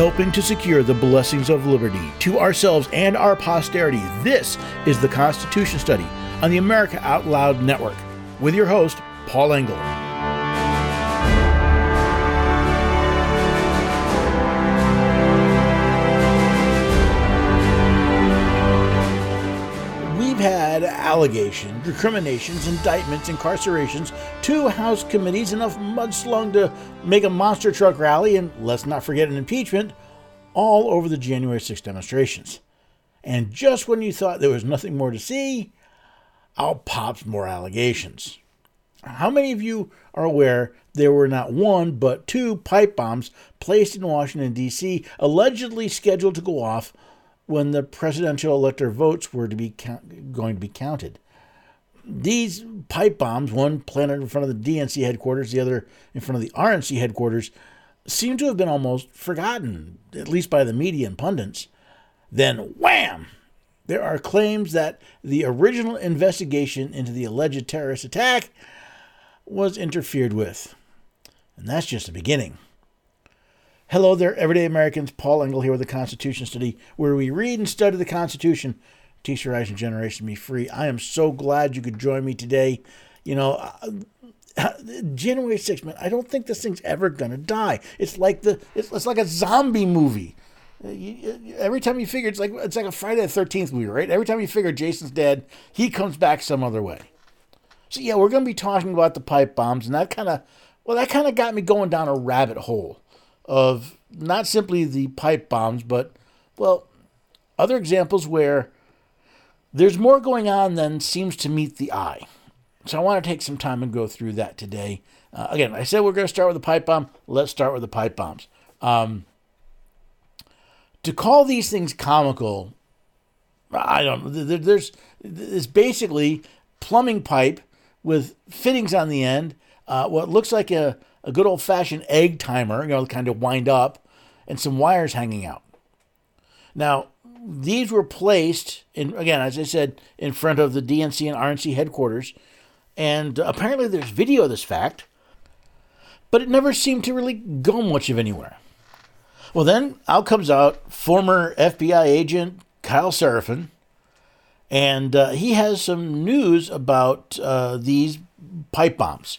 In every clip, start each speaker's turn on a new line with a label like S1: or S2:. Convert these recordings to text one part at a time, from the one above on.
S1: helping to secure the blessings of liberty to ourselves and our posterity. This is the Constitution Study on the America Out Loud Network with your host, Paul Engel. Allegations, recriminations, indictments, incarcerations, two House committees, enough mudslung to make a monster truck rally, and let's not forget an impeachment, all over the January 6 demonstrations. And just when you thought there was nothing more to see, out pops more allegations. How many of you are aware there were not one, but two pipe bombs placed in Washington, D.C., allegedly scheduled to go off when the presidential elector votes were to be count- going to be counted? These pipe bombs, one planted in front of the DNC headquarters, the other in front of the RNC headquarters, seem to have been almost forgotten, at least by the media and pundits. Then, wham! There are claims that the original investigation into the alleged terrorist attack was interfered with. And that's just the beginning. Hello there, everyday Americans. Paul Engel here with the Constitution Study, where we read and study the Constitution. Teach your rising generation be free. I am so glad you could join me today. You know, uh, January 6th, man, I don't think this thing's ever gonna die. It's like the it's, it's like a zombie movie. Uh, you, every time you figure it's like it's like a Friday the Thirteenth movie, right? Every time you figure Jason's dead, he comes back some other way. So yeah, we're gonna be talking about the pipe bombs, and that kind of well, that kind of got me going down a rabbit hole of not simply the pipe bombs, but well, other examples where there's more going on than seems to meet the eye. So I want to take some time and go through that today. Uh, again, I said we're going to start with the pipe bomb. Let's start with the pipe bombs. Um, to call these things comical, I don't know. There's it's basically plumbing pipe with fittings on the end, uh, what looks like a, a good old fashioned egg timer, you know, kind of wind up, and some wires hanging out. Now, these were placed in again, as I said, in front of the DNC and RNC headquarters, and apparently there's video of this fact, but it never seemed to really go much of anywhere. Well, then out comes out former FBI agent Kyle Seraphin, and uh, he has some news about uh, these pipe bombs.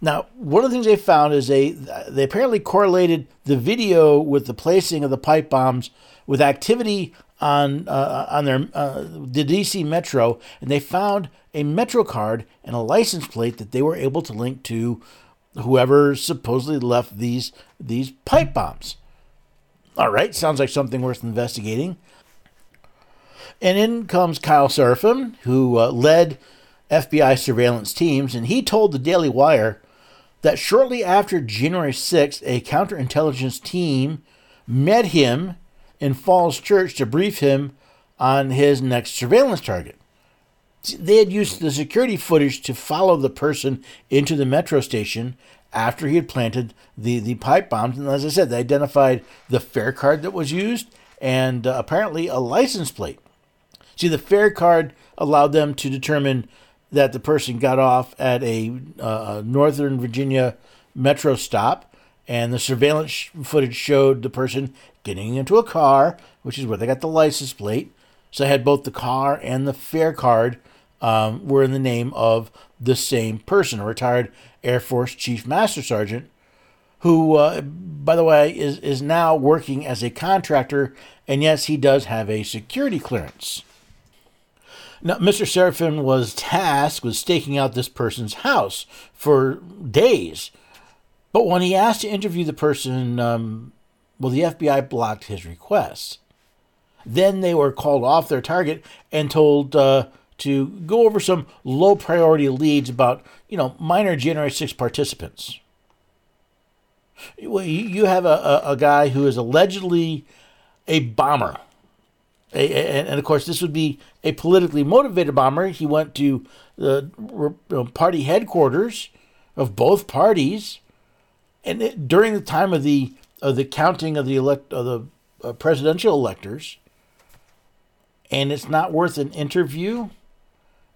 S1: Now, one of the things they found is they they apparently correlated the video with the placing of the pipe bombs with activity on uh, on their uh, the DC Metro, and they found a Metro card and a license plate that they were able to link to whoever supposedly left these these pipe bombs. All right, sounds like something worth investigating. And in comes Kyle Seraphin, who uh, led FBI surveillance teams, and he told the Daily Wire that shortly after January 6th, a counterintelligence team met him in Falls Church to brief him on his next surveillance target. They had used the security footage to follow the person into the metro station after he had planted the, the pipe bombs. And as I said, they identified the fare card that was used and uh, apparently a license plate. See, the fare card allowed them to determine that the person got off at a uh, Northern Virginia metro stop, and the surveillance footage showed the person getting into a car, which is where they got the license plate. So they had both the car and the fare card um, were in the name of the same person, a retired Air Force Chief Master Sergeant, who, uh, by the way, is, is now working as a contractor, and yes, he does have a security clearance. Now, Mr. Seraphin was tasked with staking out this person's house for days. But when he asked to interview the person, um, well, the FBI blocked his request. Then they were called off their target and told uh, to go over some low priority leads about, you know, minor January 6 participants. You have a, a, a guy who is allegedly a bomber and of course, this would be a politically motivated bomber. He went to the party headquarters of both parties, and it, during the time of the of the counting of the elect of the uh, presidential electors, and it's not worth an interview,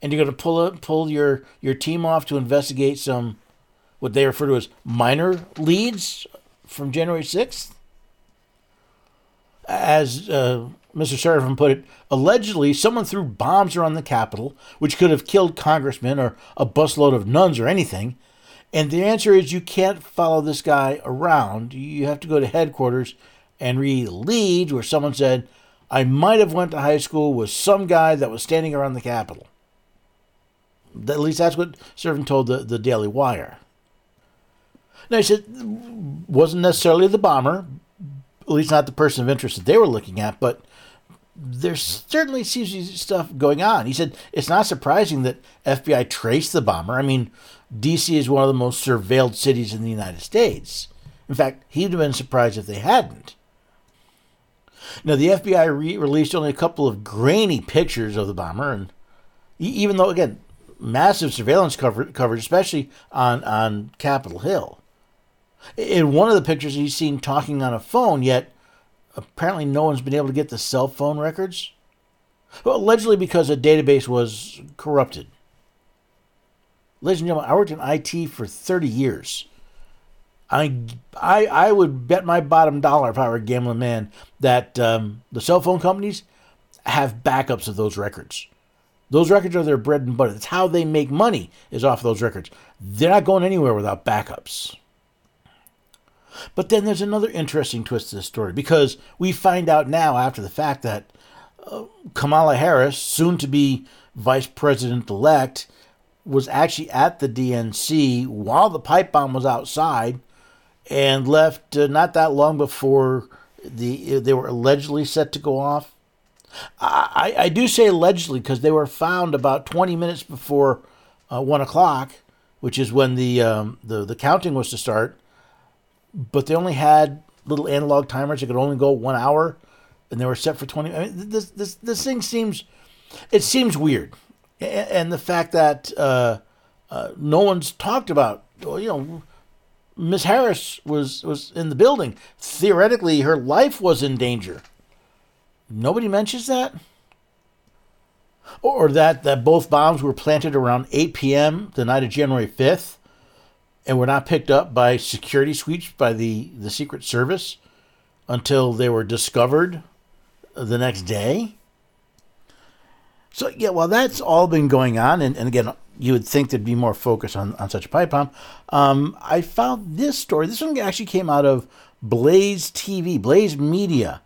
S1: and you're going to pull up, pull your your team off to investigate some what they refer to as minor leads from January sixth. As uh, Mr. Seraphin put it, allegedly someone threw bombs around the Capitol, which could have killed congressmen or a busload of nuns or anything. And the answer is you can't follow this guy around. You have to go to headquarters and read leads where someone said, I might have went to high school with some guy that was standing around the Capitol. At least that's what Seraphin told the, the Daily Wire. Now he said wasn't necessarily the bomber, at least not the person of interest that they were looking at, but there certainly seems to be stuff going on. He said it's not surprising that FBI traced the bomber. I mean, D.C. is one of the most surveilled cities in the United States. In fact, he'd have been surprised if they hadn't. Now, the FBI re- released only a couple of grainy pictures of the bomber, and even though, again, massive surveillance cover- coverage, especially on, on Capitol Hill. In one of the pictures, he's seen talking on a phone, yet apparently no one's been able to get the cell phone records. Well, allegedly because a database was corrupted. Ladies and gentlemen, I worked in IT for 30 years. I, I, I would bet my bottom dollar if I were a gambling man that um, the cell phone companies have backups of those records. Those records are their bread and butter. That's how they make money is off of those records. They're not going anywhere without backups. But then there's another interesting twist to this story because we find out now after the fact that uh, Kamala Harris, soon to be vice president elect, was actually at the DNC while the pipe bomb was outside and left uh, not that long before the they were allegedly set to go off. I, I do say allegedly because they were found about 20 minutes before uh, one o'clock, which is when the, um, the the counting was to start but they only had little analog timers that could only go one hour, and they were set for twenty. I mean, this this this thing seems it seems weird, and the fact that uh, uh, no one's talked about, you know. Miss Harris was was in the building. Theoretically, her life was in danger. Nobody mentions that, or that that both bombs were planted around 8 p.m. the night of January 5th, and were not picked up by security sweeps by the, the Secret Service until they were discovered the next day. So, yeah, well, that's all been going on. And, and again, you would think there'd be more focus on, on such a pipe bomb. Um, I found this story. This one actually came out of Blaze TV, Blaze Media.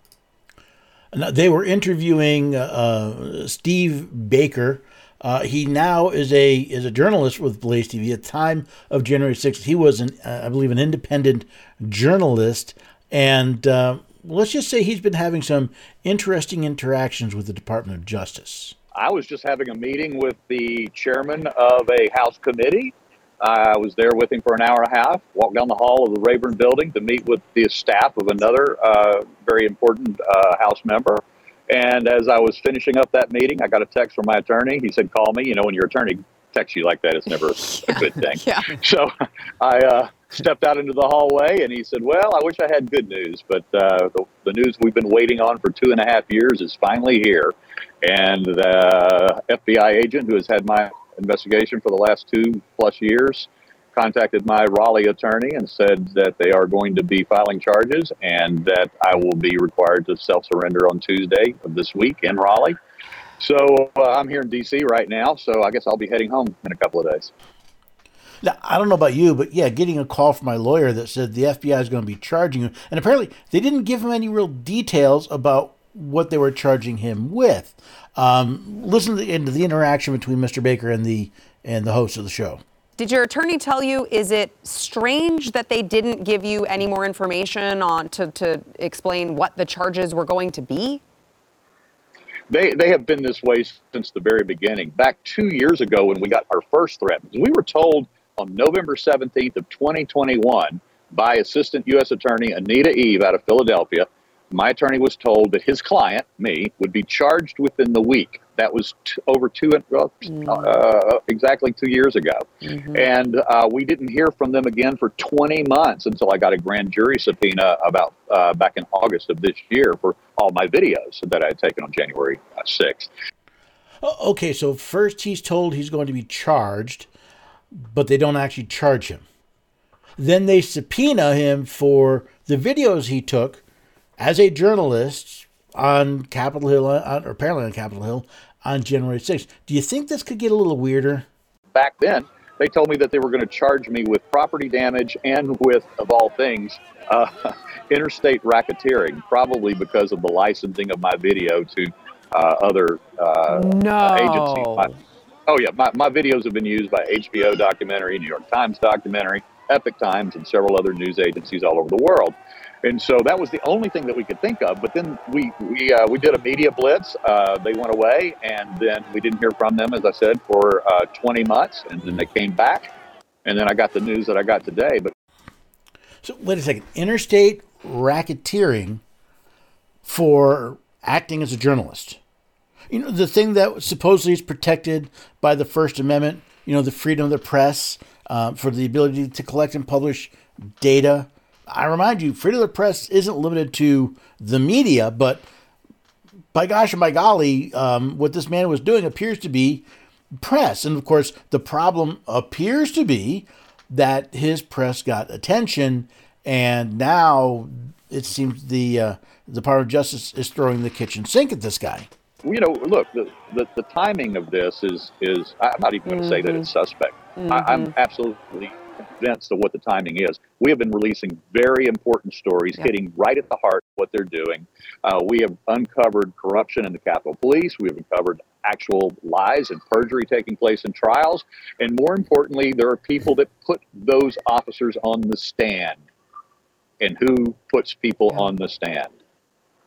S1: Now, they were interviewing uh, uh Steve Baker, uh, he now is a is a journalist with Blaze TV. At the time of January 6th, he was, an, uh, I believe, an independent journalist. And uh, let's just say he's been having some interesting interactions with the Department of Justice.
S2: I was just having a meeting with the chairman of a House committee. I was there with him for an hour and a half, walked down the hall of the Rayburn building to meet with the staff of another uh, very important uh, House member and as I was finishing up that meeting, I got a text from my attorney. He said, "Call me." You know, when your attorney texts you like that, it's never a good thing.
S3: yeah.
S2: So I uh, stepped out into the hallway, and he said, "Well, I wish I had good news, but uh, the, the news we've been waiting on for two and a half years is finally here." And the FBI agent who has had my investigation for the last two plus years contacted my Raleigh attorney and said that they are going to be filing charges and that I will be required to self surrender on Tuesday of this week in Raleigh. So uh, I'm here in D.C. right now, so I guess I'll be heading home in a couple of days.
S1: Now, I don't know about you, but yeah, getting a call from my lawyer that said the FBI is going to be charging you, and apparently they didn't give him any real details about what they were charging him with. Um, listen to the, into the interaction between Mr. Baker and the and the host of the show.
S3: Did your attorney tell you, is it strange that they didn't give you any more information on to, to explain what the charges were going to be?
S2: They, they have been this way since the very beginning. Back two years ago when we got our first threat, we were told on November 17th of 2021 by Assistant U.S. Attorney Anita Eve out of Philadelphia, my attorney was told that his client, me, would be charged within the week that was t- over two well, mm. uh, exactly two years ago, mm-hmm. and uh, we didn't hear from them again for 20 months until I got a grand jury subpoena about uh, back in August of this year for all my videos that I had taken on January 6th.
S1: Okay, so first he's told he's going to be charged, but they don't actually charge him. Then they subpoena him for the videos he took as a journalist on Capitol Hill, on, or apparently on Capitol Hill, on January 6th. Do you think this could get a little weirder?
S2: Back then, they told me that they were going to charge me with property damage and with, of all things, uh, interstate racketeering, probably because of the licensing of my video to uh, other uh,
S3: No.
S2: agencies. My- oh, yeah, my, my videos have been used by HBO documentary, New York Times documentary, Epoch Times, and several other news agencies all over the world. And so that was the only thing that we could think of. But then we we uh, we did a media blitz. Uh, they went away, and then we didn't hear from them, as I said, for uh, 20 months. And then they came back, and then I got the news that I got today. But
S1: So wait a second. Interstate racketeering for acting as a journalist. You know, the thing that supposedly is protected by the First Amendment, you know, the freedom of the press, uh, for the ability to collect and publish data. I remind you, freedom of the press isn't limited to the media, but by gosh and by golly, um, what this man was doing appears to be press. And of course, the problem appears to be that his press got attention, and now it seems the uh, Department of Justice is throwing the kitchen sink at this guy.
S2: you know, look, the, the, the timing of this is is I'm not even going to say that it's suspect. I, I'm absolutely convinced of what the timing is. We have been releasing very important stories, hitting right at the heart of what they're doing. Uh, we have uncovered corruption in the Capitol Police. We have uncovered actual lies and perjury taking place in trials, and more importantly, there are people that put those officers on the stand. And who puts people on the stand?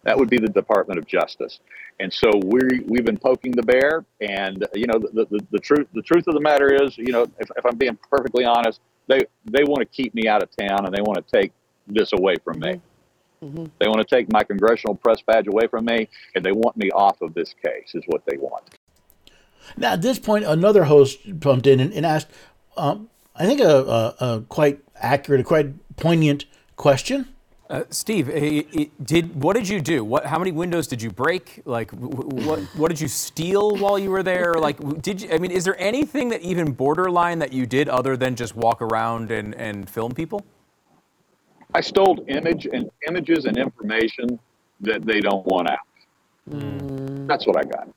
S2: That would be the Department of Justice. And so we we've been poking the bear, and you know the, the, the truth the truth of the matter is, you know, if, if I'm being perfectly honest, they they want to keep me out of town, and they want to take this away from me. They want to take my congressional press badge away from me, and they want me off of this case. Is what they want.
S1: Now, at this point, another host pumped in and, and asked, um, I think, a, a, a quite accurate, a quite poignant question.
S4: Uh, Steve, eh, eh, did what did you do? What? How many windows did you break? Like, wh- wh- what? What did you steal while you were there? Like, did you? I mean, is there anything that even borderline that you did other than just walk around and, and film people?
S2: I stole image and images and information that they don't want out. That's what I got.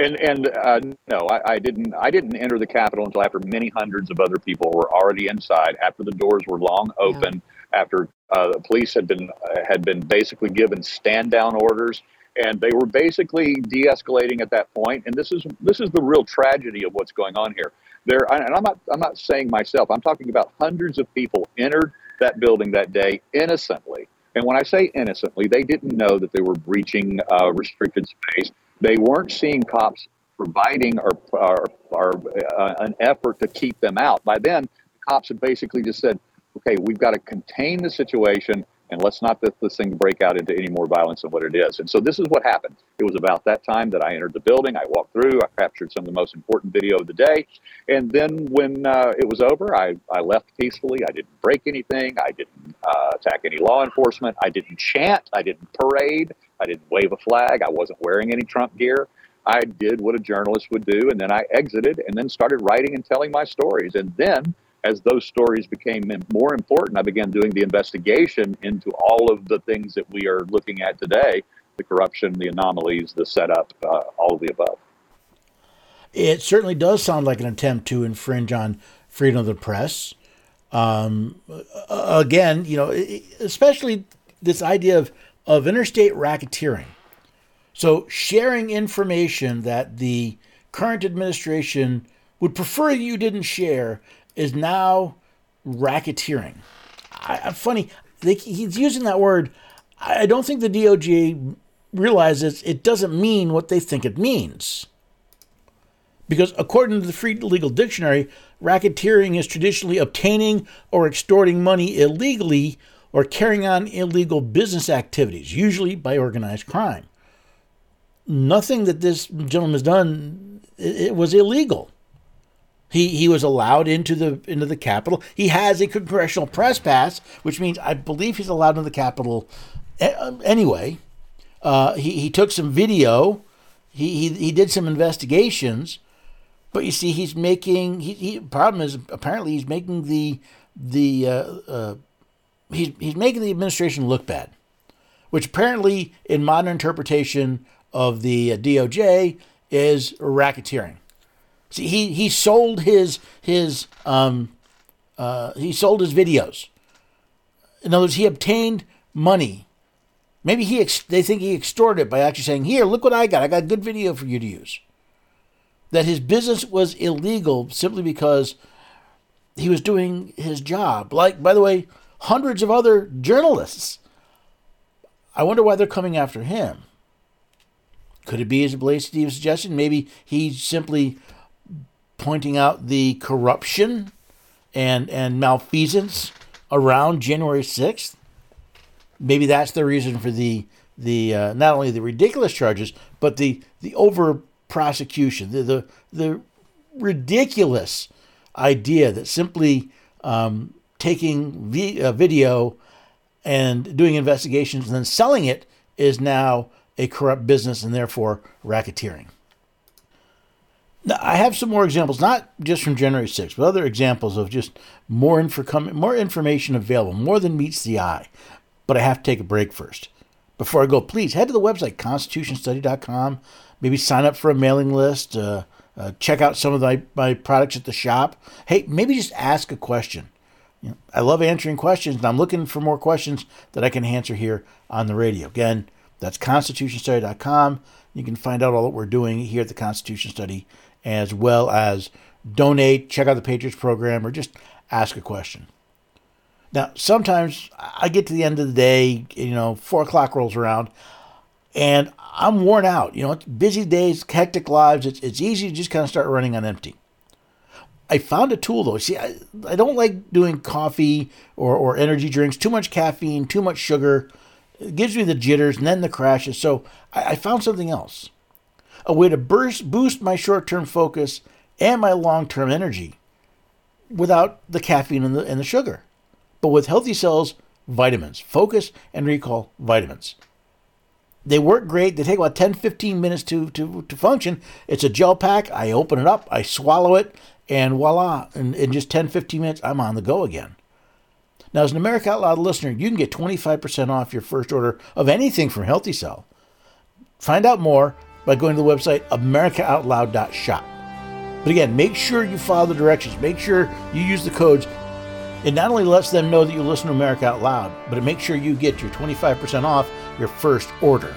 S2: And and uh, no, I, I didn't. I didn't enter the Capitol until after many hundreds of other people were already inside. After the doors were long open. After uh, the police had been uh, had been basically given stand down orders, and they were basically de-escalating at that point. And this is this is the real tragedy of what's going on here. There, and I'm not I'm not saying myself. I'm talking about hundreds of people entered that building that day innocently. And when I say innocently, they didn't know that they were breaching uh, restricted space. They weren't seeing cops providing or, or, or uh, an effort to keep them out. By then, cops had basically just said, okay, we've got to contain the situation and let's not let this thing break out into any more violence than what it is. And so this is what happened. It was about that time that I entered the building. I walked through. I captured some of the most important video of the day. And then when uh, it was over, I, I left peacefully. I didn't break anything. I didn't uh, attack any law enforcement. I didn't chant. I didn't parade. I didn't wave a flag. I wasn't wearing any Trump gear. I did what a journalist would do. And then I exited and then started writing and telling my stories. And then as those stories became more important, I began doing the investigation into all of the things that we are looking at today the corruption, the anomalies, the setup, uh, all of the above.
S1: It certainly does sound like an attempt to infringe on freedom of the press. Um, again, you know, especially this idea of, of interstate racketeering. So, sharing information that the current administration would prefer you didn't share is now racketeering. I, I- funny, they, he's using that word. I don't think the DOJ realizes it doesn't mean what they think it means. Because according to the Free Legal Dictionary, racketeering is traditionally obtaining or extorting money illegally or carrying on illegal business activities, usually by organized crime. Nothing that this gentleman has done it was illegal. He, he was allowed into the into the Capitol. He has a congressional press pass, which means I believe he's allowed into the Capitol anyway. Uh, he, he took some video. He, he, he did some investigations. But you see, he's making. He, he problem is apparently he's making the the uh, uh, he's he's making the administration look bad. which apparently, in modern interpretation of the uh, DOJ, is racketeering. See, he, he sold his his um, uh, he sold his videos. In other words, he obtained money. Maybe he ex- they think he extorted it by actually saying, "Here, look what I got. I got a good video for you to use." That his business was illegal simply because he was doing his job. Like, by the way, hundreds of other journalists. I wonder why they're coming after him. Could it be, as Blaze Steve suggestion, maybe he simply pointing out the corruption and and malfeasance around January sixth? Maybe that's the reason for the the uh, not only the ridiculous charges, but the the over prosecution, the the, the ridiculous idea that simply um, taking v- uh, video and doing investigations and then selling it is now a corrupt business and therefore racketeering. I have some more examples, not just from January 6th, but other examples of just more, info- more information available, more than meets the eye. But I have to take a break first. Before I go, please head to the website, constitutionstudy.com. Maybe sign up for a mailing list. Uh, uh, check out some of my, my products at the shop. Hey, maybe just ask a question. You know, I love answering questions, and I'm looking for more questions that I can answer here on the radio. Again, that's constitutionstudy.com. You can find out all that we're doing here at the Constitution Study, as well as donate, check out the Patriots program, or just ask a question. Now, sometimes I get to the end of the day, you know, four o'clock rolls around, and I'm worn out. You know, it's busy days, hectic lives. It's, it's easy to just kind of start running on empty. I found a tool though. See, I, I don't like doing coffee or, or energy drinks, too much caffeine, too much sugar. It gives me the jitters and then the crashes. So I, I found something else a way to burst, boost my short term focus and my long term energy without the caffeine and the, and the sugar, but with Healthy Cells vitamins, focus and recall vitamins. They work great. They take about 10 15 minutes to, to, to function. It's a gel pack. I open it up, I swallow it, and voila, in, in just 10 15 minutes, I'm on the go again. Now, as an America Out Loud listener, you can get 25% off your first order of anything from Healthy Cell. Find out more by going to the website americaoutloud.shop. But again, make sure you follow the directions. Make sure you use the codes. It not only lets them know that you listen to America Out Loud, but it makes sure you get your 25% off your first order.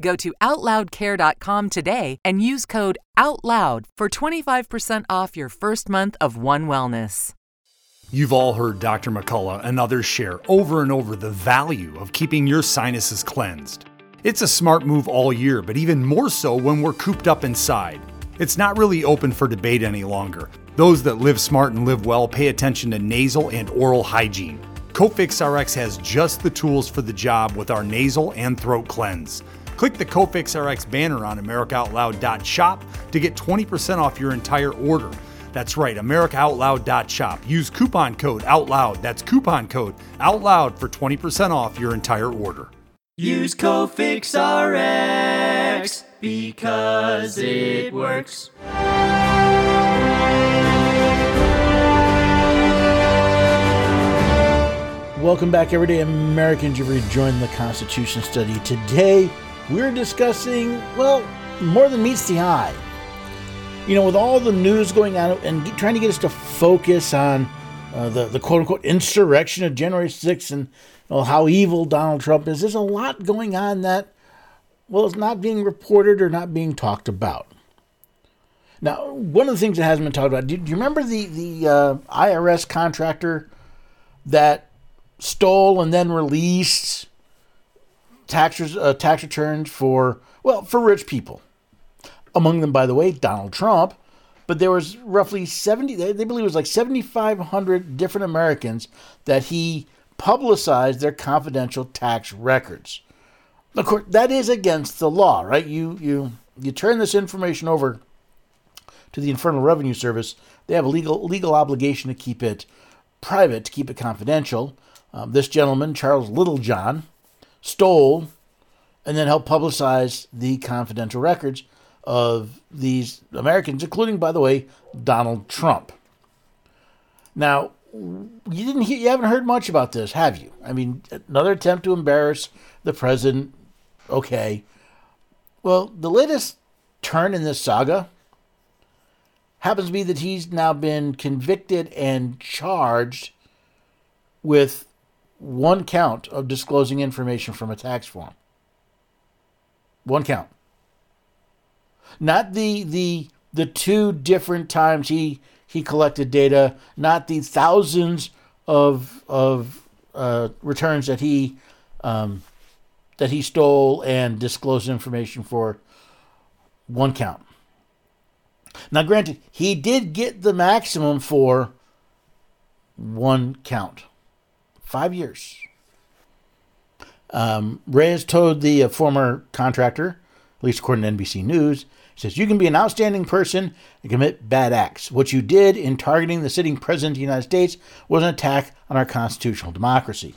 S5: Go to OutLoudCare.com today and use code OUTLOUD for 25% off your first month of One Wellness.
S6: You've all heard Dr. McCullough and others share over and over the value of keeping your sinuses cleansed. It's a smart move all year, but even more so when we're cooped up inside. It's not really open for debate any longer. Those that live smart and live well pay attention to nasal and oral hygiene. Cofix RX has just the tools for the job with our nasal and throat cleanse. Click the Cofix RX banner on AmericaOutloud.shop to get 20% off your entire order. That's right, AmericaOutloud.shop. Use coupon code OUTLOUD. That's coupon code OUTLOUD for 20% off your entire order.
S7: Use Cofix RX because it works.
S1: Welcome back, everyday Americans. You've rejoined the Constitution Study. Today, we're discussing, well, more than meets the eye. you know, with all the news going on and trying to get us to focus on uh, the, the quote unquote insurrection of January 6th and you know, how evil Donald Trump is, there's a lot going on that, well, it's not being reported or not being talked about. Now, one of the things that hasn't been talked about, do, you remember the, the uh, IRS contractor that stole and then released tax, uh, tax returns for, well, for rich people? Among them, by the way, Donald Trump. But there was roughly 70, they, believe it was like 7,500 different Americans that he publicized their confidential tax records. Of course, that is against the law, right? You, you, you turn this information over to the Internal Revenue Service, they have a legal legal obligation to keep it private, to keep it confidential. Um, this gentleman, Charles Littlejohn, stole and then helped publicize the confidential records of these Americans, including, by the way, Donald Trump. Now, you didn't hear, you haven't heard much about this, have you? I mean, another attempt to embarrass the president. Okay. Well, the latest turn in this saga happens to be that he's now been convicted and charged with one count of disclosing information from a tax form. One count. Not the the the two different times he he collected data, not the thousands of of uh, returns that he um, that he stole and disclosed information for. One count. Now, granted, he did get the maximum for one count five years. Um, Reyes told the uh, former contractor, at least according to NBC News, says, You can be an outstanding person and commit bad acts. What you did in targeting the sitting president of the United States was an attack on our constitutional democracy.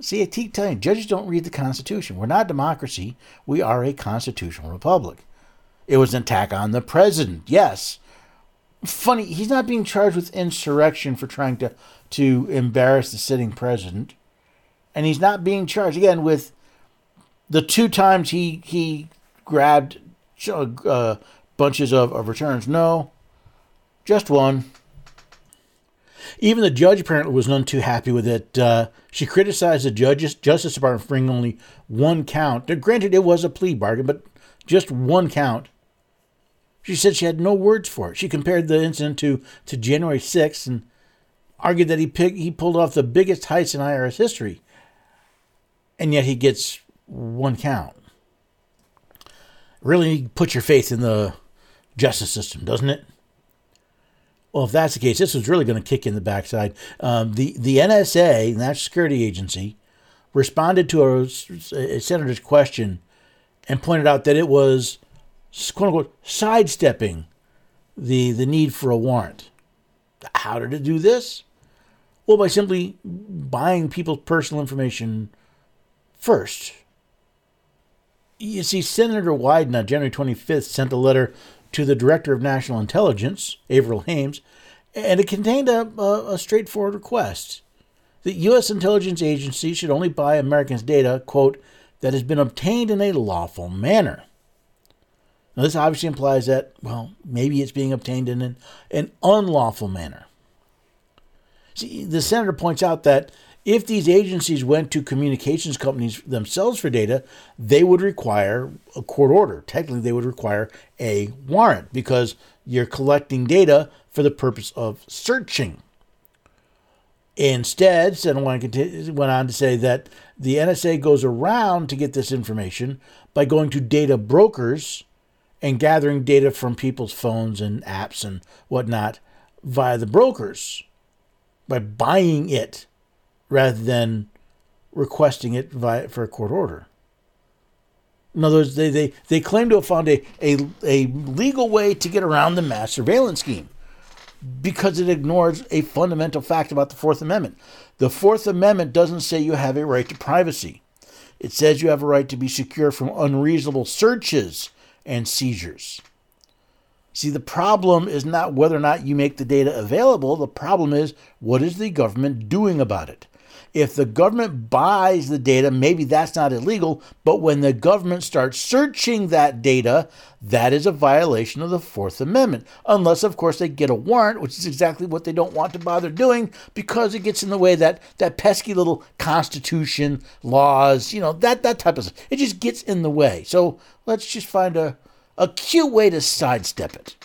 S1: See, I keep telling you, judges don't read the Constitution. We're not a democracy, we are a constitutional republic. It was an attack on the president. Yes. Funny, he's not being charged with insurrection for trying to, to embarrass the sitting president. And he's not being charged, again, with the two times he, he grabbed uh, bunches of, of returns. No, just one. Even the judge apparently was none too happy with it. Uh, she criticized the judges, Justice Department for bringing only one count. Granted, it was a plea bargain, but just one count she said she had no words for it. She compared the incident to, to January 6th and argued that he, picked, he pulled off the biggest heist in IRS history, and yet he gets one count. Really put your faith in the justice system, doesn't it? Well, if that's the case, this was really going to kick in the backside. Um, the the NSA, National Security Agency, responded to a, a senator's question and pointed out that it was quote unquote sidestepping the, the need for a warrant. How did it do this? Well, by simply buying people's personal information first. You see, Senator Wyden on January 25th sent a letter to the Director of National Intelligence, Avril Haines, and it contained a, a, a straightforward request. The U.S. intelligence agency should only buy Americans' data, quote, that has been obtained in a lawful manner. Now, this obviously implies that, well, maybe it's being obtained in an, an unlawful manner. See, the senator points out that if these agencies went to communications companies themselves for data, they would require a court order. Technically, they would require a warrant because you're collecting data for the purpose of searching. Instead, Senator went on to say that the NSA goes around to get this information by going to data brokers and gathering data from people's phones and apps and whatnot via the brokers by buying it rather than requesting it via, for a court order. In other words, they, they, they claim to have found a, a, a legal way to get around the mass surveillance scheme because it ignores a fundamental fact about the Fourth Amendment. The Fourth Amendment doesn't say you have a right to privacy. It says you have a right to be secure from unreasonable searches and seizures. See, the problem is not whether or not you make the data available, the problem is what is the government doing about it? If the government buys the data, maybe that's not illegal. But when the government starts searching that data, that is a violation of the Fourth Amendment. Unless, of course, they get a warrant, which is exactly what they don't want to bother doing because it gets in the way that that pesky little Constitution laws, you know, that that type of stuff. It just gets in the way. So let's just find a a cute way to sidestep it.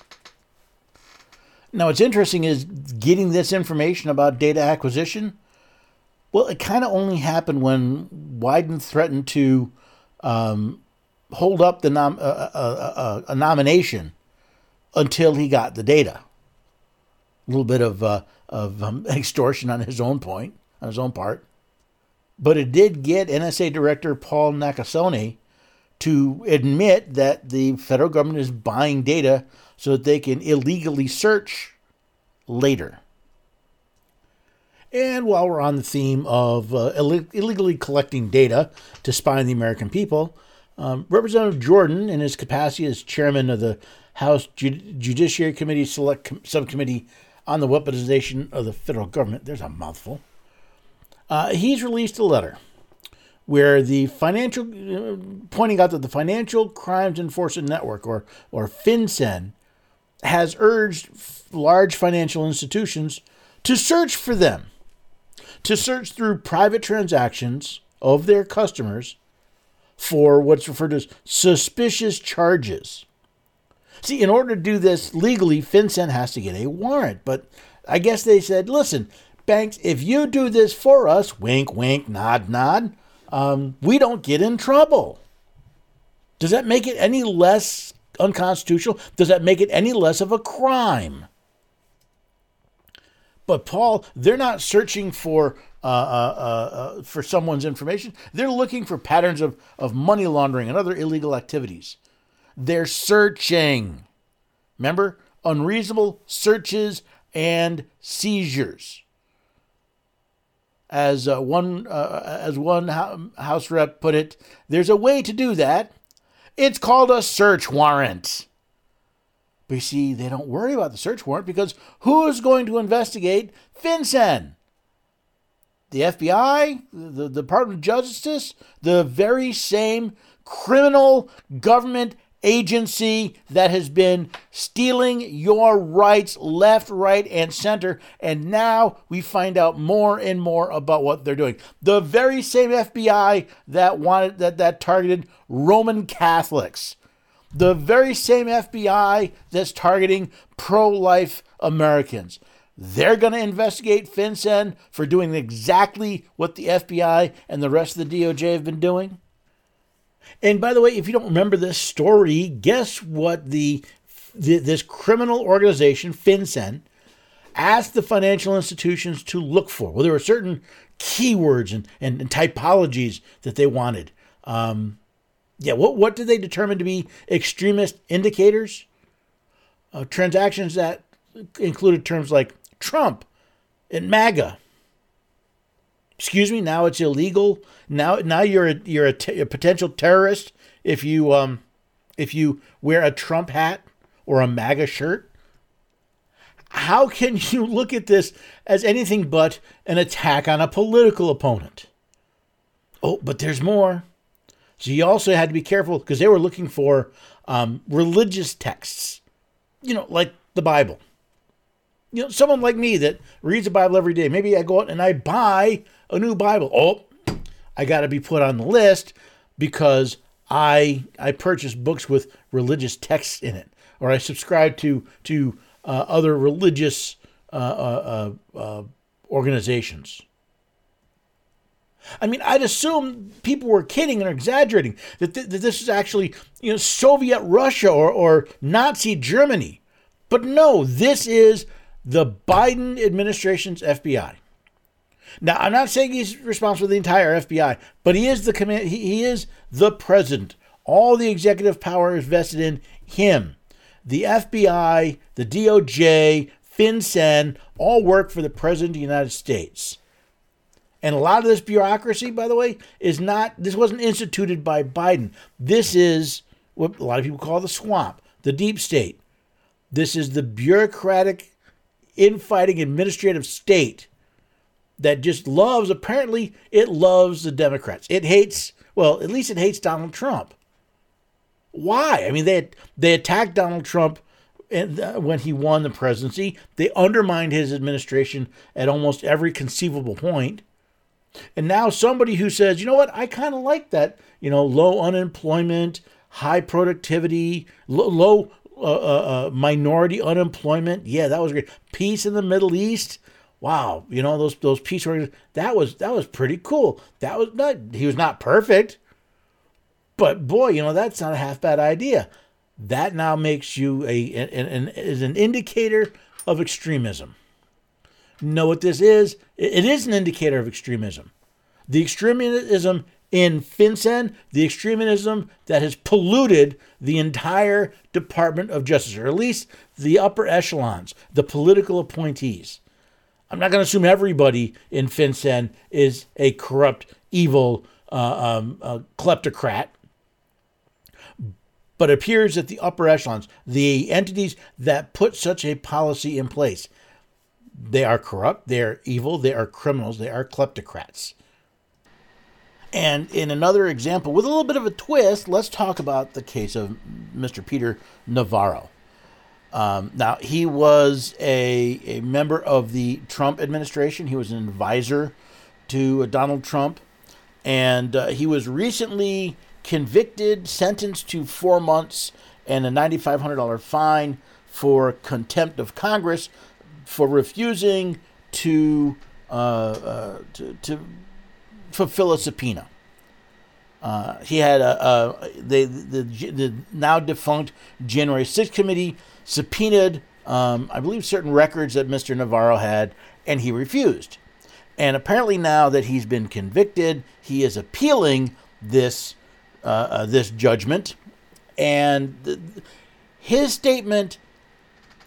S1: Now, what's interesting is getting this information about data acquisition. Well, it kind of only happened when Wyden threatened to um, hold up the nom- uh, uh, uh, uh, a nomination until he got the data. A little bit of uh, of um, extortion on his own point, on his own part, but it did get NSA Director Paul Nakasone to admit that the federal government is buying data so that they can illegally search later. And while we're on the theme of uh, Ill- illegally collecting data to spy on the American people, um, Representative Jordan, in his capacity as chairman of the House Jud- Judiciary Committee Select Com- Subcommittee on the Weaponization of the Federal Government, there's a mouthful, uh, he's released a letter where the financial, uh, pointing out that the Financial Crimes Enforcement Network, or, or FinCEN, has urged large financial institutions to search for them, to search through private transactions of their customers for what's referred to as suspicious charges. See, in order to do this legally, FinCEN has to get a warrant. But I guess they said, listen, banks, if you do this for us, wink, wink, nod, nod, um, we don't get in trouble. Does that make it any less unconstitutional? Does that make it any less of a crime? But Paul, they're not searching for uh, uh, uh, uh, for someone's information. They're looking for patterns of, of money laundering and other illegal activities. They're searching. Remember, unreasonable searches and seizures. As uh, one uh, as one House rep put it, there's a way to do that. It's called a search warrant. But you see, they don't worry about the search warrant because who is going to investigate FinCEN? The FBI, the, the Department of Justice, the very same criminal government agency that has been stealing your rights left, right, and center. And now we find out more and more about what they're doing. The very same FBI that wanted that, that targeted Roman Catholics the very same FBI that's targeting pro life Americans. They're going to investigate FinCEN for doing exactly what the FBI and the rest of the DOJ have been doing. And by the way, if you don't remember this story, guess what the, the this criminal organization FinCEN asked the financial institutions to look for? Well, there were certain keywords and, and, and typologies that they wanted. Um, yeah, what what did they determine to be extremist indicators? Uh, transactions that included terms like Trump and MAGA. Excuse me. Now it's illegal. Now now you're a, you're a, potential terrorist if you um if you wear a Trump hat or a MAGA shirt. How can you look at this as anything but an attack on a political opponent? Oh, but there's more. So you also had to be careful because they were looking for um, religious texts, you know, like the Bible. You know, someone like me that reads the Bible every day. Maybe I go out and I buy a new Bible. Oh, I got to be put on the list because I I purchase books with religious texts in it, or I subscribe to to uh, other religious uh, uh, uh, uh organizations. I mean, I'd assume people were kidding and exaggerating that, th- that this is actually, you know, Soviet Russia or, or Nazi Germany. But no, this is the Biden administration's FBI. Now, I'm not saying he's responsible for the entire FBI, but he is the command. He, he is the president. All the executive power is vested in him. The FBI, the DOJ, FinCEN all work for the president of the United States. And a lot of this bureaucracy, by the way, is not, this wasn't instituted by Biden. This is what a lot of people call the swamp, the deep state. This is the bureaucratic, infighting administrative state that just loves, apparently, it loves the Democrats. It hates, well, at least it hates Donald Trump. Why? I mean, they, they attacked Donald Trump when he won the presidency. They undermined his administration at almost every conceivable point. And now somebody who says, you know what, I kind of like that, you know, low unemployment, high productivity, low, low uh, uh, uh, minority unemployment. Yeah, that was great. Peace in the Middle East. Wow, you know those those peace. That was that was pretty cool. That was not he was not perfect, but boy, you know that's not a half bad idea. That now makes you a an, an, is an indicator of extremism. Know what this is? It is an indicator of extremism. The extremism in FinCEN, the extremism that has polluted the entire Department of Justice, or at least the upper echelons, the political appointees. I'm not going to assume everybody in FinCEN is a corrupt, evil uh, um, uh, kleptocrat, but it appears that the upper echelons, the entities that put such a policy in place, they are corrupt, they are evil, they are criminals, they are kleptocrats. And in another example, with a little bit of a twist, let's talk about the case of Mr. Peter Navarro. Um, now, he was a, a member of the Trump administration, he was an advisor to Donald Trump, and uh, he was recently convicted, sentenced to four months and a $9,500 fine for contempt of Congress for refusing to, uh, uh, to, to fulfill a subpoena. Uh, he had a, a the, the, the now defunct January 6th committee subpoenaed, um, I believe, certain records that Mr. Navarro had, and he refused. And apparently, now that he's been convicted, he is appealing this uh, uh, this judgment, and his statement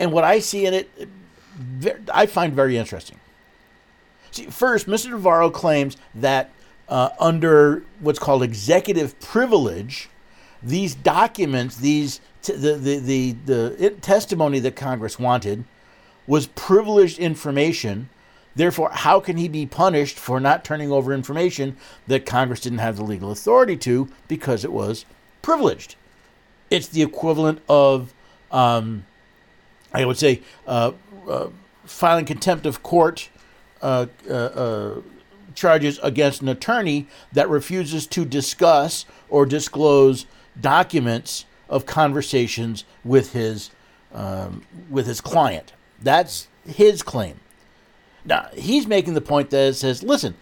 S1: and what I see in it, I find very interesting. See, first, Mr. Navarro claims that uh, under what's called executive privilege, these documents, these t- the, the, the, the testimony that Congress wanted was privileged information. Therefore, how can he be punished for not turning over information that Congress didn't have the legal authority to because it was privileged? It's the equivalent of, um, I would say, uh, filing contempt of court uh, uh, uh charges against an attorney that refuses to discuss or disclose documents of conversations with his um, with his client. That's his claim. Now he's making the point that it says, listen,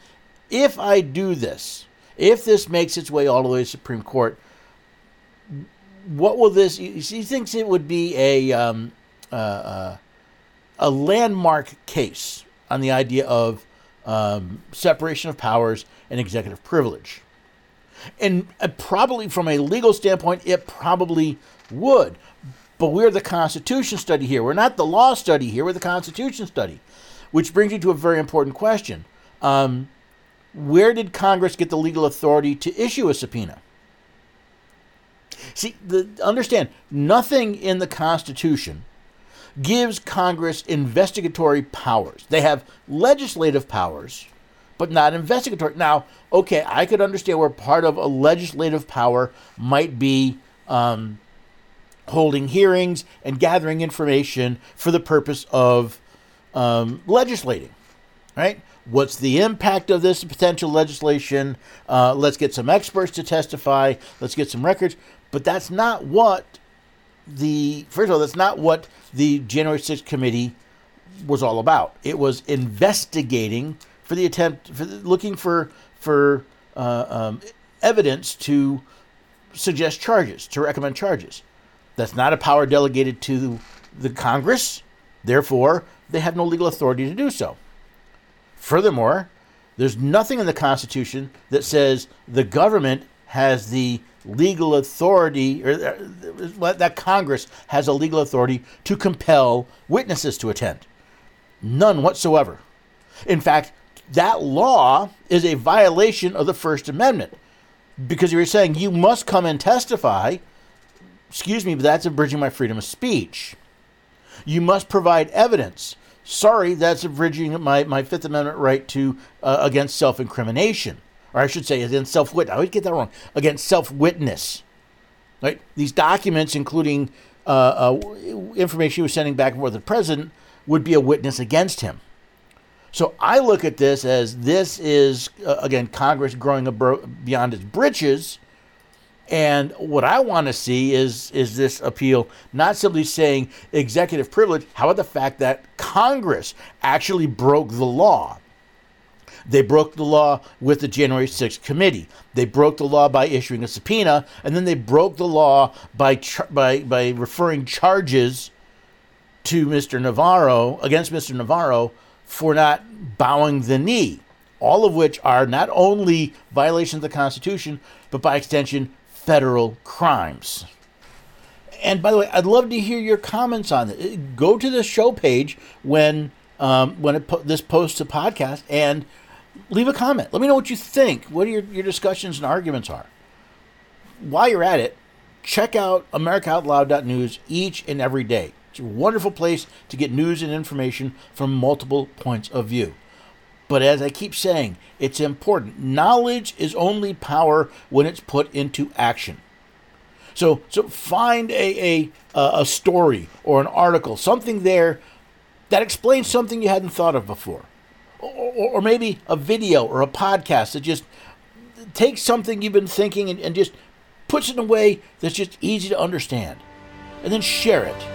S1: if I do this, if this makes its way all the way to Supreme Court, what will this? He thinks it would be a um, uh, uh, a landmark case on the idea of um, separation of powers and executive privilege. And uh, probably from a legal standpoint, it probably would. But we're the Constitution study here. We're not the law study here. We're the Constitution study, which brings you to a very important question. Um, where did Congress get the legal authority to issue a subpoena? See, the, understand, nothing in the Constitution gives Congress investigatory powers. They have legislative powers, but not investigatory. Now, okay, I could understand where part of a legislative power might be um, holding hearings and gathering information for the purpose of um, legislating, right? What's the impact of this potential legislation? Uh, let's get some experts to testify. Let's get some records. But that's not what the first of all, that's not what the January 6th committee was all about. It was investigating for the attempt, for the, looking for for uh, um, evidence to suggest charges, to recommend charges. That's not a power delegated to the Congress. Therefore, they have no legal authority to do so. Furthermore, there's nothing in the Constitution that says the government has the legal authority, or uh, that Congress has a legal authority to compel witnesses to attend. None whatsoever. In fact, that law is a violation of the First Amendment because you're saying you must come and testify. Excuse me, but that's abridging my freedom of speech. You must provide evidence. Sorry, that's abridging my, my Fifth Amendment right to uh, against self incrimination, or I should say against self witness. I always get that wrong. Against self witness. Right? These documents, including uh, uh, information he was sending back and forth to the president, would be a witness against him. So I look at this as this is uh, again Congress growing abro- beyond its britches, and what I want to see is is this appeal not simply saying executive privilege. How about the fact that Congress actually broke the law? They broke the law with the January 6th committee. They broke the law by issuing a subpoena, and then they broke the law by char- by by referring charges to Mr. Navarro against Mr. Navarro for not bowing the knee, all of which are not only violations of the Constitution, but by extension, federal crimes. And by the way, I'd love to hear your comments on it. Go to the show page when um, when po- this posts a podcast and leave a comment. Let me know what you think. What your, your discussions and arguments are. While you're at it, check out AmericaOutloud.news each and every day. It's a wonderful place to get news and information from multiple points of view. But as I keep saying, it's important. Knowledge is only power when it's put into action. So, so find a, a, a story or an article, something there that explains something you hadn't thought of before. Or, or, maybe a video or a podcast that just takes something you've been thinking and, and just puts it in a way that's just easy to understand. And then share it.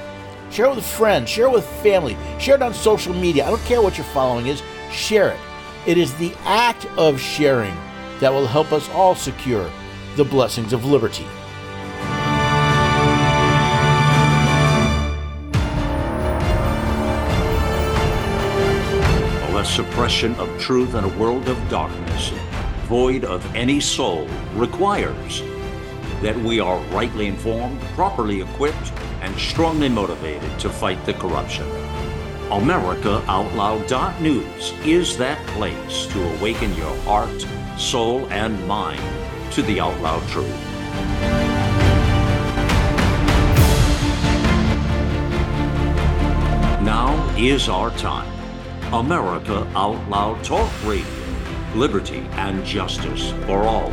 S1: Share it with friends, share it with family, share it on social media. I don't care what your following is, share it. It is the act of sharing that will help us all secure the blessings of liberty.
S8: The suppression of truth in a world of darkness, void of any soul, requires that we are rightly informed, properly equipped, and strongly motivated to fight the corruption. AmericaOutloud.news is that place to awaken your heart, soul, and mind to the out loud truth. Now is our time. America Out Loud Talk Radio. Liberty and justice for all.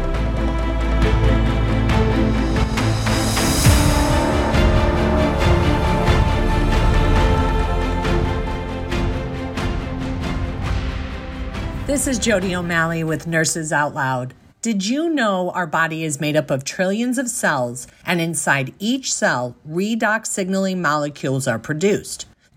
S9: This is Jody O'Malley with Nurses Out Loud. Did you know our body is made up of trillions of cells, and inside each cell, redox signaling molecules are produced?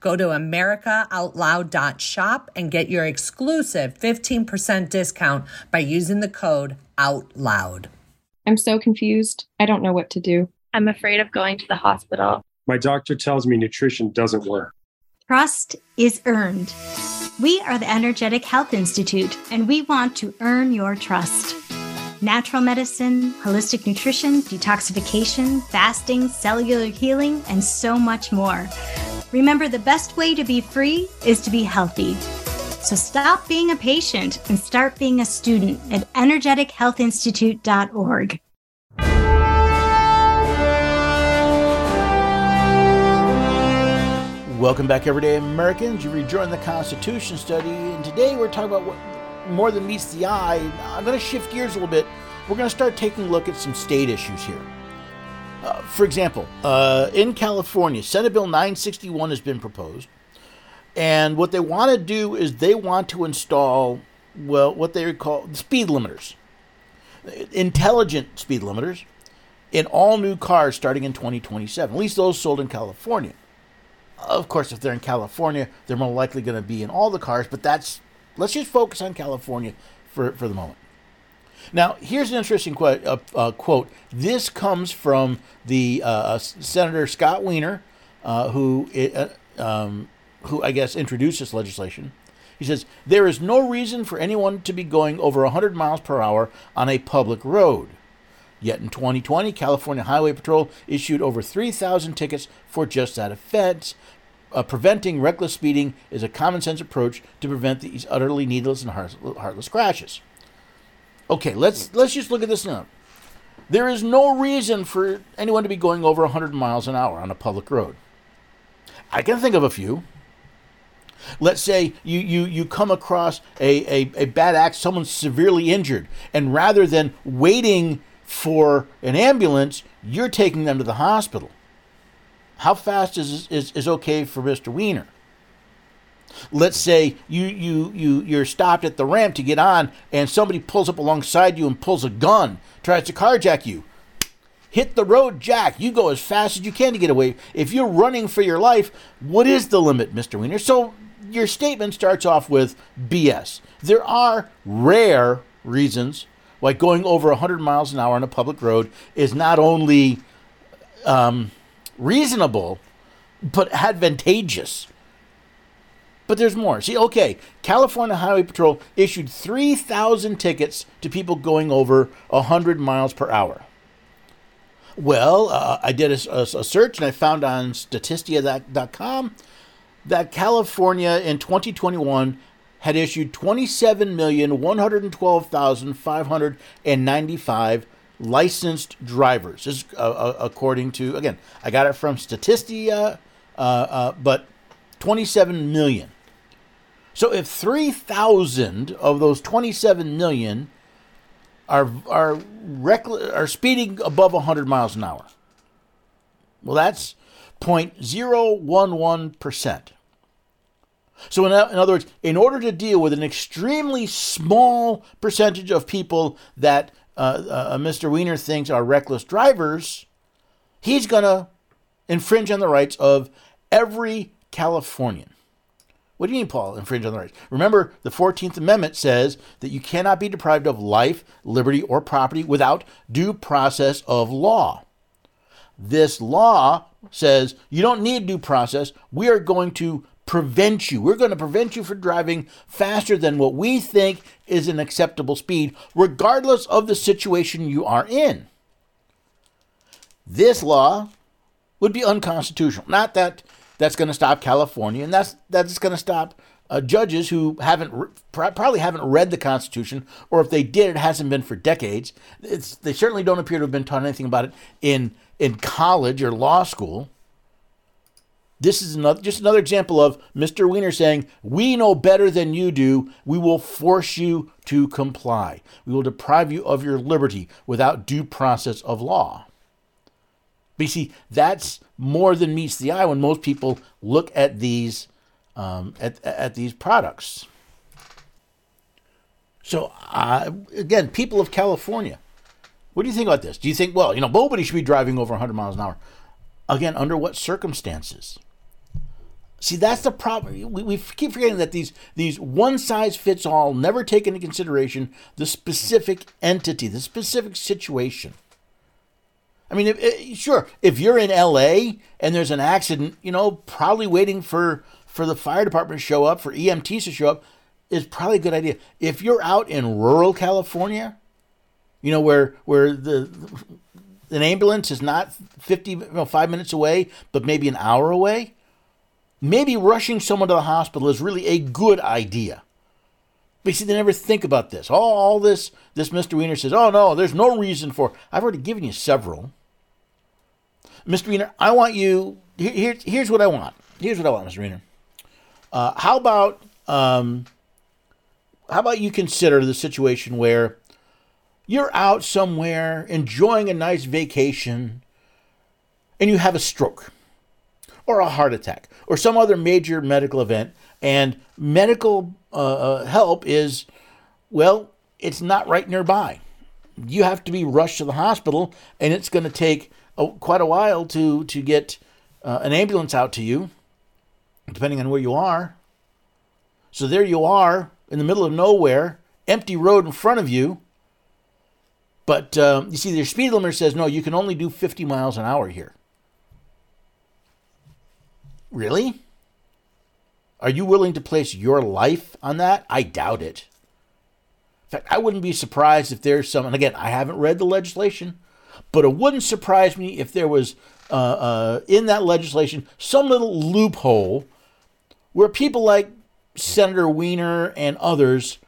S9: Go to AmericaOutloud.shop and get your exclusive 15% discount by using the code OUTLOUD.
S10: I'm so confused. I don't know what to do.
S11: I'm afraid of going to the hospital.
S12: My doctor tells me nutrition doesn't work.
S13: Trust is earned. We are the Energetic Health Institute, and we want to earn your trust. Natural medicine, holistic nutrition, detoxification, fasting, cellular healing, and so much more. Remember, the best way to be free is to be healthy. So stop being a patient and start being a student at energetichealthinstitute.org.
S1: Welcome back, everyday Americans. You rejoin the Constitution study, and today we're talking about what more than meets the eye. I'm going to shift gears a little bit. We're going to start taking a look at some state issues here. For example, uh, in California, Senate Bill 961 has been proposed. And what they want to do is they want to install, well, what they call speed limiters, intelligent speed limiters in all new cars starting in 2027, at least those sold in California. Of course, if they're in California, they're more likely going to be in all the cars, but that's, let's just focus on California for, for the moment. Now, here's an interesting quote. Uh, uh, quote. This comes from the uh, Senator Scott Wiener, uh, who uh, um, who I guess introduced this legislation. He says, There is no reason for anyone to be going over 100 miles per hour on a public road. Yet in 2020, California Highway Patrol issued over 3,000 tickets for just that offense. Uh, preventing reckless speeding is a common sense approach to prevent these utterly needless and heartless crashes. Okay, let's let's just look at this now. There is no reason for anyone to be going over 100 miles an hour on a public road. I can think of a few. Let's say you, you, you come across a, a, a bad act, someone's severely injured, and rather than waiting for an ambulance, you're taking them to the hospital. How fast is, is, is okay for Mr. Wiener? Let's say you, you, you, you're stopped at the ramp to get on, and somebody pulls up alongside you and pulls a gun, tries to carjack you. Hit the road, Jack. You go as fast as you can to get away. If you're running for your life, what is the limit, Mr. Wiener? So your statement starts off with BS. There are rare reasons why going over 100 miles an hour on a public road is not only um, reasonable, but advantageous. But there's more. See, okay, California Highway Patrol issued 3,000 tickets to people going over 100 miles per hour. Well, uh, I did a, a, a, search and I found on statistia.com that California in 2021 had issued 27,112,595 licensed drivers. This is uh, uh, according to, again, I got it from Statistia, uh, uh, but 27 million. So if 3,000 of those 27 million are are reckless, are speeding above 100 miles an hour, well, that's 0.011 percent. So, in, in, other words, in order to deal with an extremely small percentage of people that uh, uh, Mr. Wiener thinks are reckless drivers, he's going to infringe on the rights of every Californian. What do you mean, Paul, infringe on the rights? Remember, the 14th Amendment says that you cannot be deprived of life, liberty, or property without due process of law. This law says you don't need due process. We are going to prevent you. We're going to prevent you from driving faster than what we think is an acceptable speed, regardless of the situation you are in. This law would be unconstitutional. Not that that's going to stop California, and that's that's going to stop uh, judges who haven't re- probably haven't read the Constitution, or if they did, it hasn't been for decades. It's, they certainly don't appear to have been taught anything about it in in college or law school. This is another, just another example of Mr. Wiener saying, We know better than you do. We will force you to comply. We will deprive you of your liberty without due process of law. But you see, that's more than meets the eye when most people look at these um, at, at these products. So uh, again, people of California, what do you think about this? Do you think, well, you know, nobody should be driving over 100 miles an hour? Again, under what circumstances? See, that's the problem. We, we keep forgetting that these these one size fits all never take into consideration the specific entity, the specific situation. I mean, if, eh, sure, if you're in LA and there's an accident, you know, probably waiting for for the fire department to show up, for EMTs to show up, is probably a good idea. If you're out in rural California, you know, where where the an ambulance is not 50 you know, 5 minutes away, but maybe an hour away, maybe rushing someone to the hospital is really a good idea. But see, they never think about this. All, all this, this Mr. Wiener says, oh no, there's no reason for. I've already given you several. Mr. Wiener, I want you. Here, here, here's what I want. Here's what I want, Mr. Wiener. Uh, how about um, how about you consider the situation where you're out somewhere enjoying a nice vacation and you have a stroke or a heart attack or some other major medical event and medical uh, help is well it's not right nearby you have to be rushed to the hospital and it's going to take a, quite a while to to get uh, an ambulance out to you depending on where you are so there you are in the middle of nowhere empty road in front of you but um, you see, their speed limiter says no, you can only do 50 miles an hour here. Really? Are you willing to place your life on that? I doubt it. In fact, I wouldn't be surprised if there's some, and again, I haven't read the legislation, but it wouldn't surprise me if there was uh, uh, in that legislation some little loophole where people like Senator Wiener and others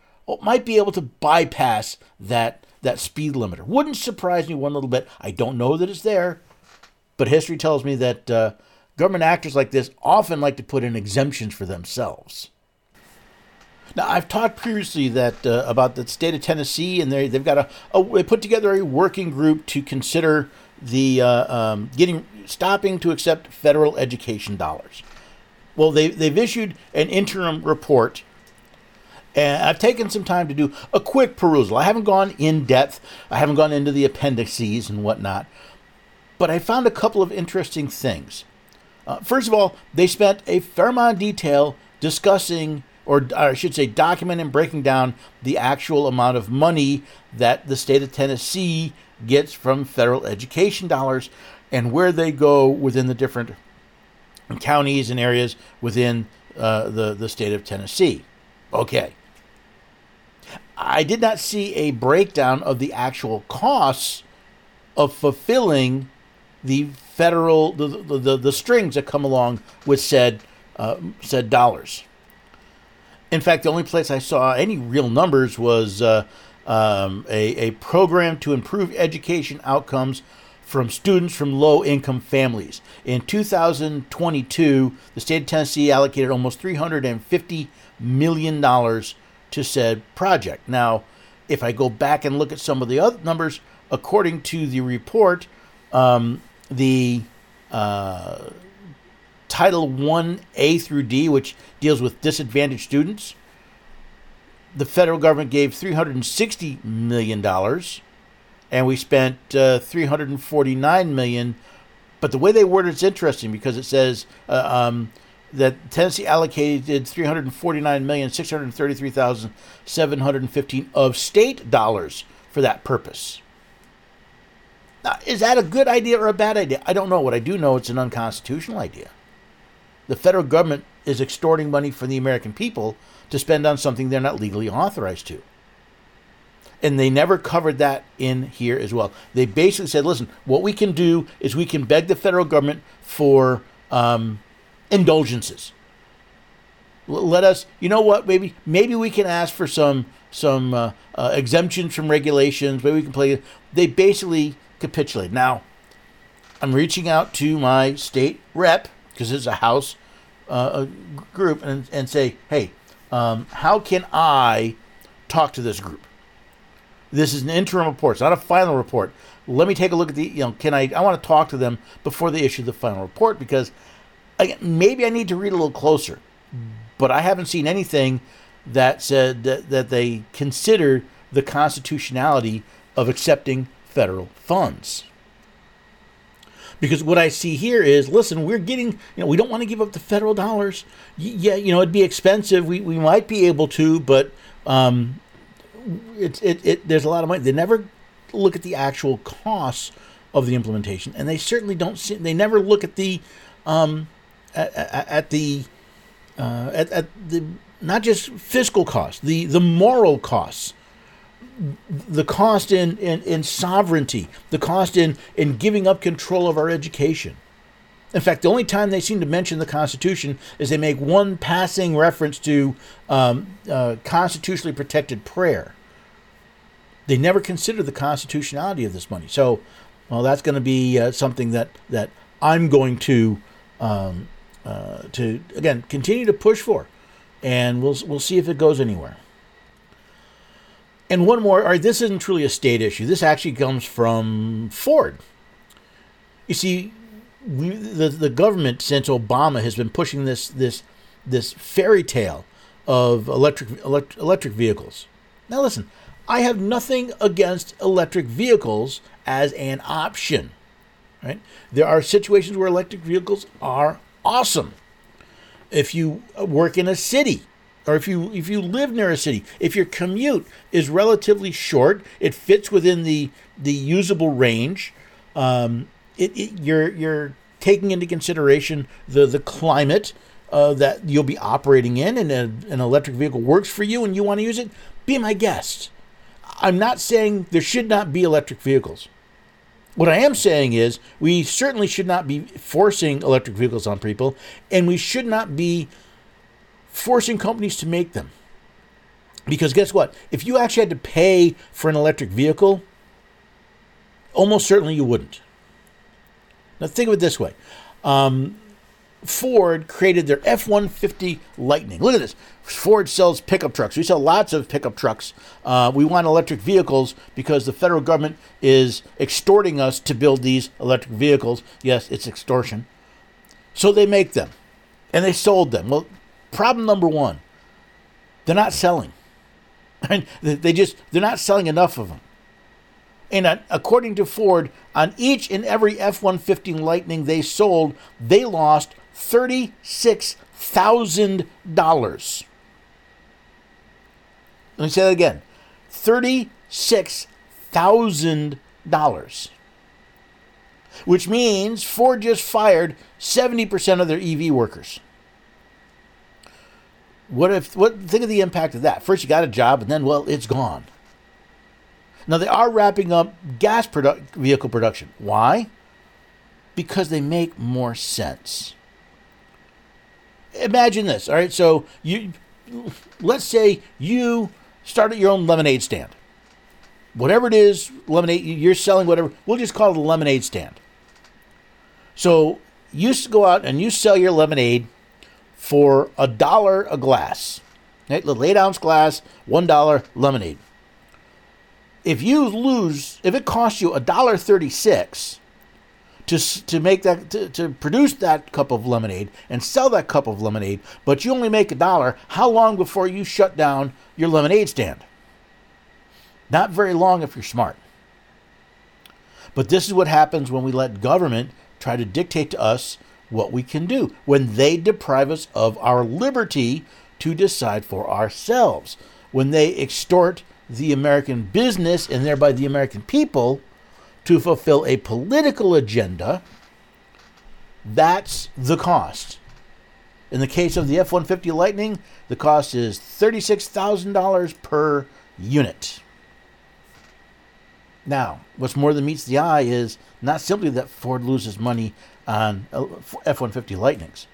S1: might be able to bypass that that speed limiter. Wouldn't surprise me one little bit. I don't know that it's there, but history tells me that uh, government actors like this often like to put in exemptions for themselves. Now, I've talked previously that uh, about the state of Tennessee, and they they've got a, a, they put together a working group to consider the uh, um, getting stopping to accept federal education dollars. Well, they they've issued an interim report, and I've taken some time to do a quick perusal. I haven't gone in depth. I haven't gone into the appendices and whatnot, but I found a couple of interesting things. Uh, first of all, they spent a fair amount of detail discussing or I should say, document and breaking down the actual amount of money that the state of Tennessee gets from federal education dollars and where they go within the different counties and areas within uh, the, the state of Tennessee. Okay. I did not see a breakdown of the actual costs of fulfilling the federal the, the, the, the strings that come along with said uh, said dollars. In fact, the only place I saw any real numbers was uh, um, a, a program to improve education outcomes from students from low income families. In 2022, the state of Tennessee allocated almost $350 million to said project. Now, if I go back and look at some of the other numbers, according to the report, um, the uh, Title 1A through D, which deals with disadvantaged students, the federal government gave $360 million, and we spent uh, 349 million. But the way they word it's interesting because it says uh, um, that Tennessee allocated 349,633,715 of state dollars for that purpose. Now, is that a good idea or a bad idea? I don't know. What I do know, it's an unconstitutional idea the federal government is extorting money from the American people to spend on something they're not legally authorized to. And they never covered that in here as well. They basically said, listen, what we can do is we can beg the federal government for um, indulgences. let us, you know what? Maybe maybe we can ask for some some uh, uh, exemptions from regulations. Maybe we can play. They basically capitulate. Now, I'm reaching out to my state rep because it's a house uh, group and, and say, hey, um, how can I talk to this group? This is an interim report. It's not a final report. Let me take a look at the, you know, can I, I want to talk to them before they issue the final report because again, maybe I need to read a little closer, but I haven't seen anything that said that, that they consider the constitutionality of accepting federal funds. Because what I see here is, listen, we're getting, you know, we don't want to give up the federal dollars. Yeah, you know, it'd be expensive. We, we might be able to, but um, it, it, it, there's a lot of money. They never look at the actual costs of the implementation, and they certainly don't see, they never look at the, um, at, at, at the, uh, at, at the, not just fiscal costs, the, the moral costs the cost in, in, in sovereignty, the cost in, in giving up control of our education. In fact, the only time they seem to mention the Constitution is they make one passing reference to um, uh, constitutionally protected prayer. They never consider the constitutionality of this money. So, well, that's going to be uh, something that, that I'm going to um, uh, to again continue to push for, and we'll we'll see if it goes anywhere. And one more, all right, this isn't truly a state issue. This actually comes from Ford. You see, we, the the government since Obama has been pushing this this this fairy tale of electric electric, electric vehicles. Now listen, I have nothing against electric vehicles as an option. Right? There are situations where electric vehicles are awesome. If you work in a city or if you if you live near a city, if your commute is relatively short, it fits within the the usable range. Um, it, it, you're you're taking into consideration the the climate uh, that you'll be operating in and a, an electric vehicle works for you and you want to use it, be my guest. I'm not saying there should not be electric vehicles. What I am saying is we certainly should not be forcing electric vehicles on people, and we should not be forcing companies to make them. Because guess what? If you actually had to pay for an electric vehicle, almost certainly you wouldn't. Now, think of it this way um, Ford created their F 150 Lightning. Look at this. Ford sells pickup trucks. We sell lots of pickup trucks. Uh, we want electric vehicles because the federal government is extorting us to build these electric vehicles. Yes, it's extortion. So they make them and they sold them. Well, problem number one they're not selling. they just, they're not selling enough of them. And according to Ford, on each and every F 150 Lightning they sold, they lost $36,000. Let me say that again $36,000. Which means Ford just fired 70% of their EV workers. What if, what, think of the impact of that. First, you got a job, and then, well, it's gone. Now they are wrapping up gas produ- vehicle production. Why? Because they make more sense. Imagine this. All right, so you let's say you started your own lemonade stand. Whatever it is, lemonade you're selling whatever. We'll just call it a lemonade stand. So you go out and you sell your lemonade for a dollar a glass. Right? Little eight ounce glass, one dollar lemonade if you lose, if it costs you a dollar thirty-six to to make that to, to produce that cup of lemonade and sell that cup of lemonade, but you only make a dollar, how long before you shut down your lemonade stand? Not very long if you're smart. But this is what happens when we let government try to dictate to us what we can do, when they deprive us of our liberty to decide for ourselves, when they extort the American business and thereby the American people to fulfill a political agenda, that's the cost. In the case of the F 150 Lightning, the cost is $36,000 per unit. Now, what's more than meets the eye is not simply that Ford loses money on F 150 Lightnings.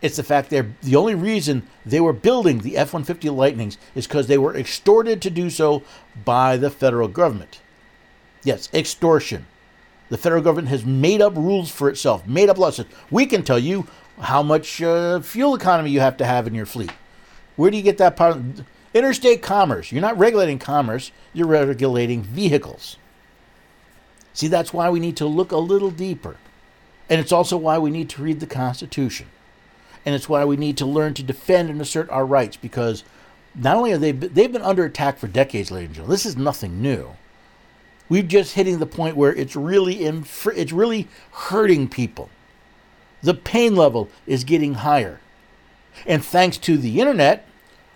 S1: It's the fact they're the only reason they were building the F 150 Lightnings is because they were extorted to do so by the federal government. Yes, extortion. The federal government has made up rules for itself, made up laws. We can tell you how much uh, fuel economy you have to have in your fleet. Where do you get that part? Interstate commerce. You're not regulating commerce, you're regulating vehicles. See, that's why we need to look a little deeper. And it's also why we need to read the Constitution and it's why we need to learn to defend and assert our rights because not only are they they've been under attack for decades, ladies and gentlemen. This is nothing new. We're just hitting the point where it's really it's really hurting people. The pain level is getting higher, and thanks to the internet,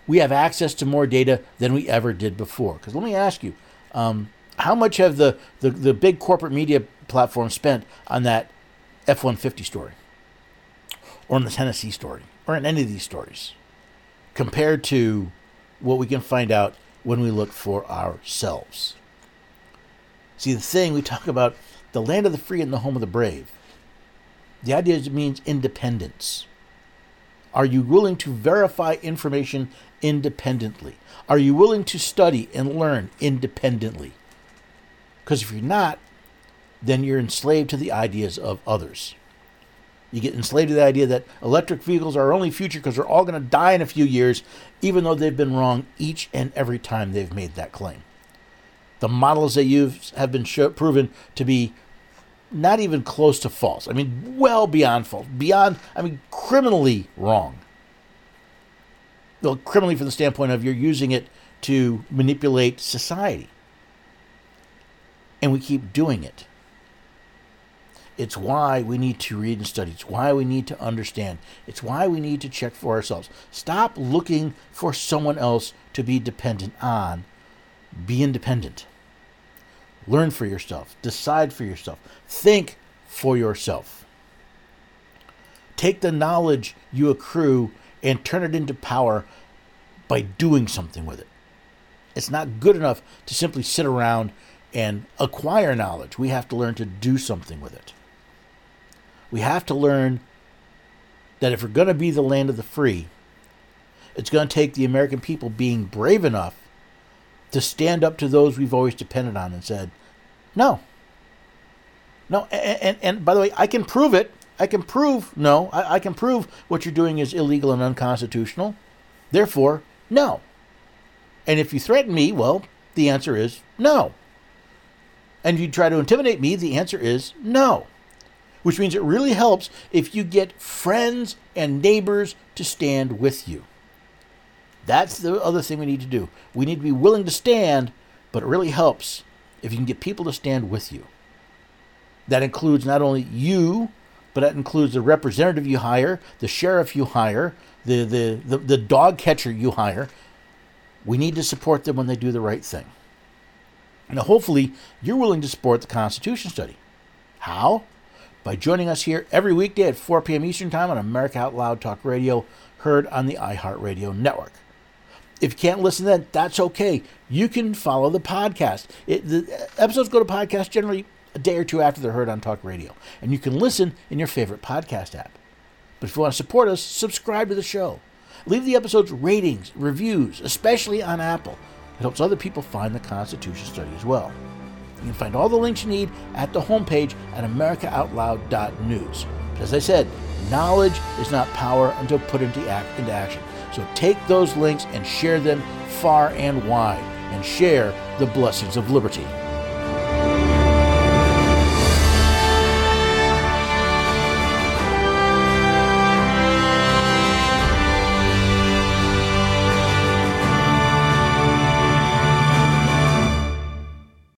S1: we have access to more data than we ever did before. Because let me ask you, um, how much have the, the the big corporate media platforms spent on that F one fifty story? or in the Tennessee story or in any of these stories compared to what we can find out when we look for ourselves. See, the thing we talk about the land of the free and the home of the brave. The idea is it means independence. Are you willing to verify information independently? Are you willing to study and learn independently? Because if you're not, then you're enslaved to the ideas of others. You get enslaved to the idea that electric vehicles are our only future because they're all going to die in a few years, even though they've been wrong each and every time they've made that claim. The models they use have been show, proven to be not even close to false. I mean, well beyond false, beyond, I mean, criminally wrong. Well, criminally from the standpoint of you're using it to manipulate society. And we keep doing it. It's why we need to read and study. It's why we need to understand. It's why we need to check for ourselves. Stop looking for someone else to be dependent on. Be independent. Learn for yourself. Decide for yourself. Think for yourself. Take the knowledge you accrue and turn it into power by doing something with it. It's not good enough to simply sit around and acquire knowledge. We have to learn to do something with it. We have to learn that if we're going to be the land of the free, it's going to take the American people being brave enough to stand up to those we've always depended on and said, no. No, and, and, and by the way, I can prove it. I can prove, no, I, I can prove what you're doing is illegal and unconstitutional. Therefore, no. And if you threaten me, well, the answer is no. And you try to intimidate me, the answer is no. Which means it really helps if you get friends and neighbors to stand with you. That's the other thing we need to do. We need to be willing to stand, but it really helps if you can get people to stand with you. That includes not only you, but that includes the representative you hire, the sheriff you hire, the, the, the, the dog catcher you hire. We need to support them when they do the right thing. Now, hopefully, you're willing to support the Constitution study. How? By joining us here every weekday at 4 p.m. Eastern Time on America Out Loud Talk Radio, heard on the iHeartRadio network. If you can't listen then, that's okay. You can follow the podcast. It, the episodes go to podcast generally a day or two after they're heard on talk radio, and you can listen in your favorite podcast app. But if you want to support us, subscribe to the show. Leave the episodes ratings, reviews, especially on Apple. It helps other people find the Constitution Study as well. You can find all the links you need at the homepage at americaoutloud.news. As I said, knowledge is not power until put into, act, into action. So take those links and share them far and wide and share the blessings of liberty.